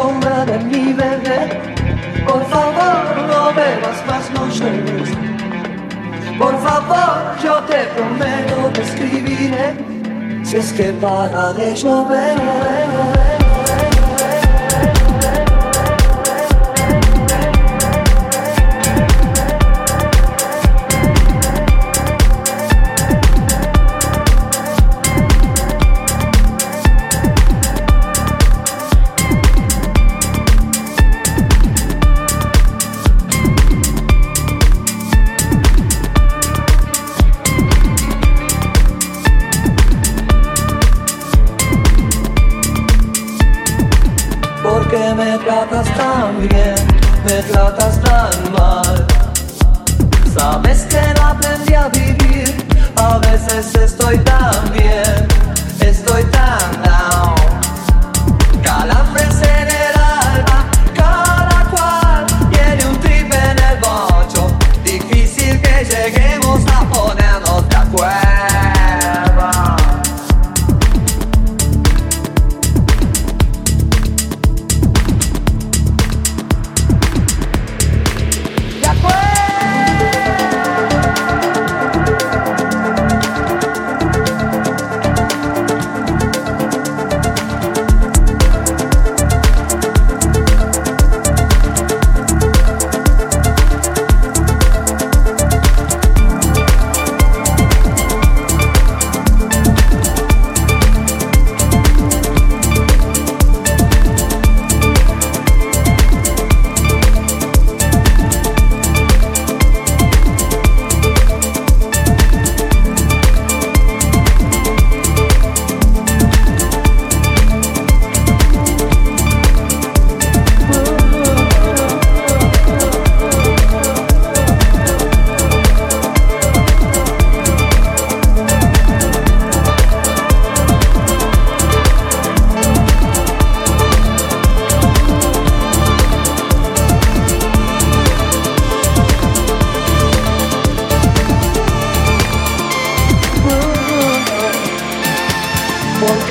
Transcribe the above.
sombra de mi bebé. Por favor, no bebas más noches. Por favor, yo te prometo que escribiré si es que para de llover. Tratas tan bien. Sabes que no aprendí a vivir,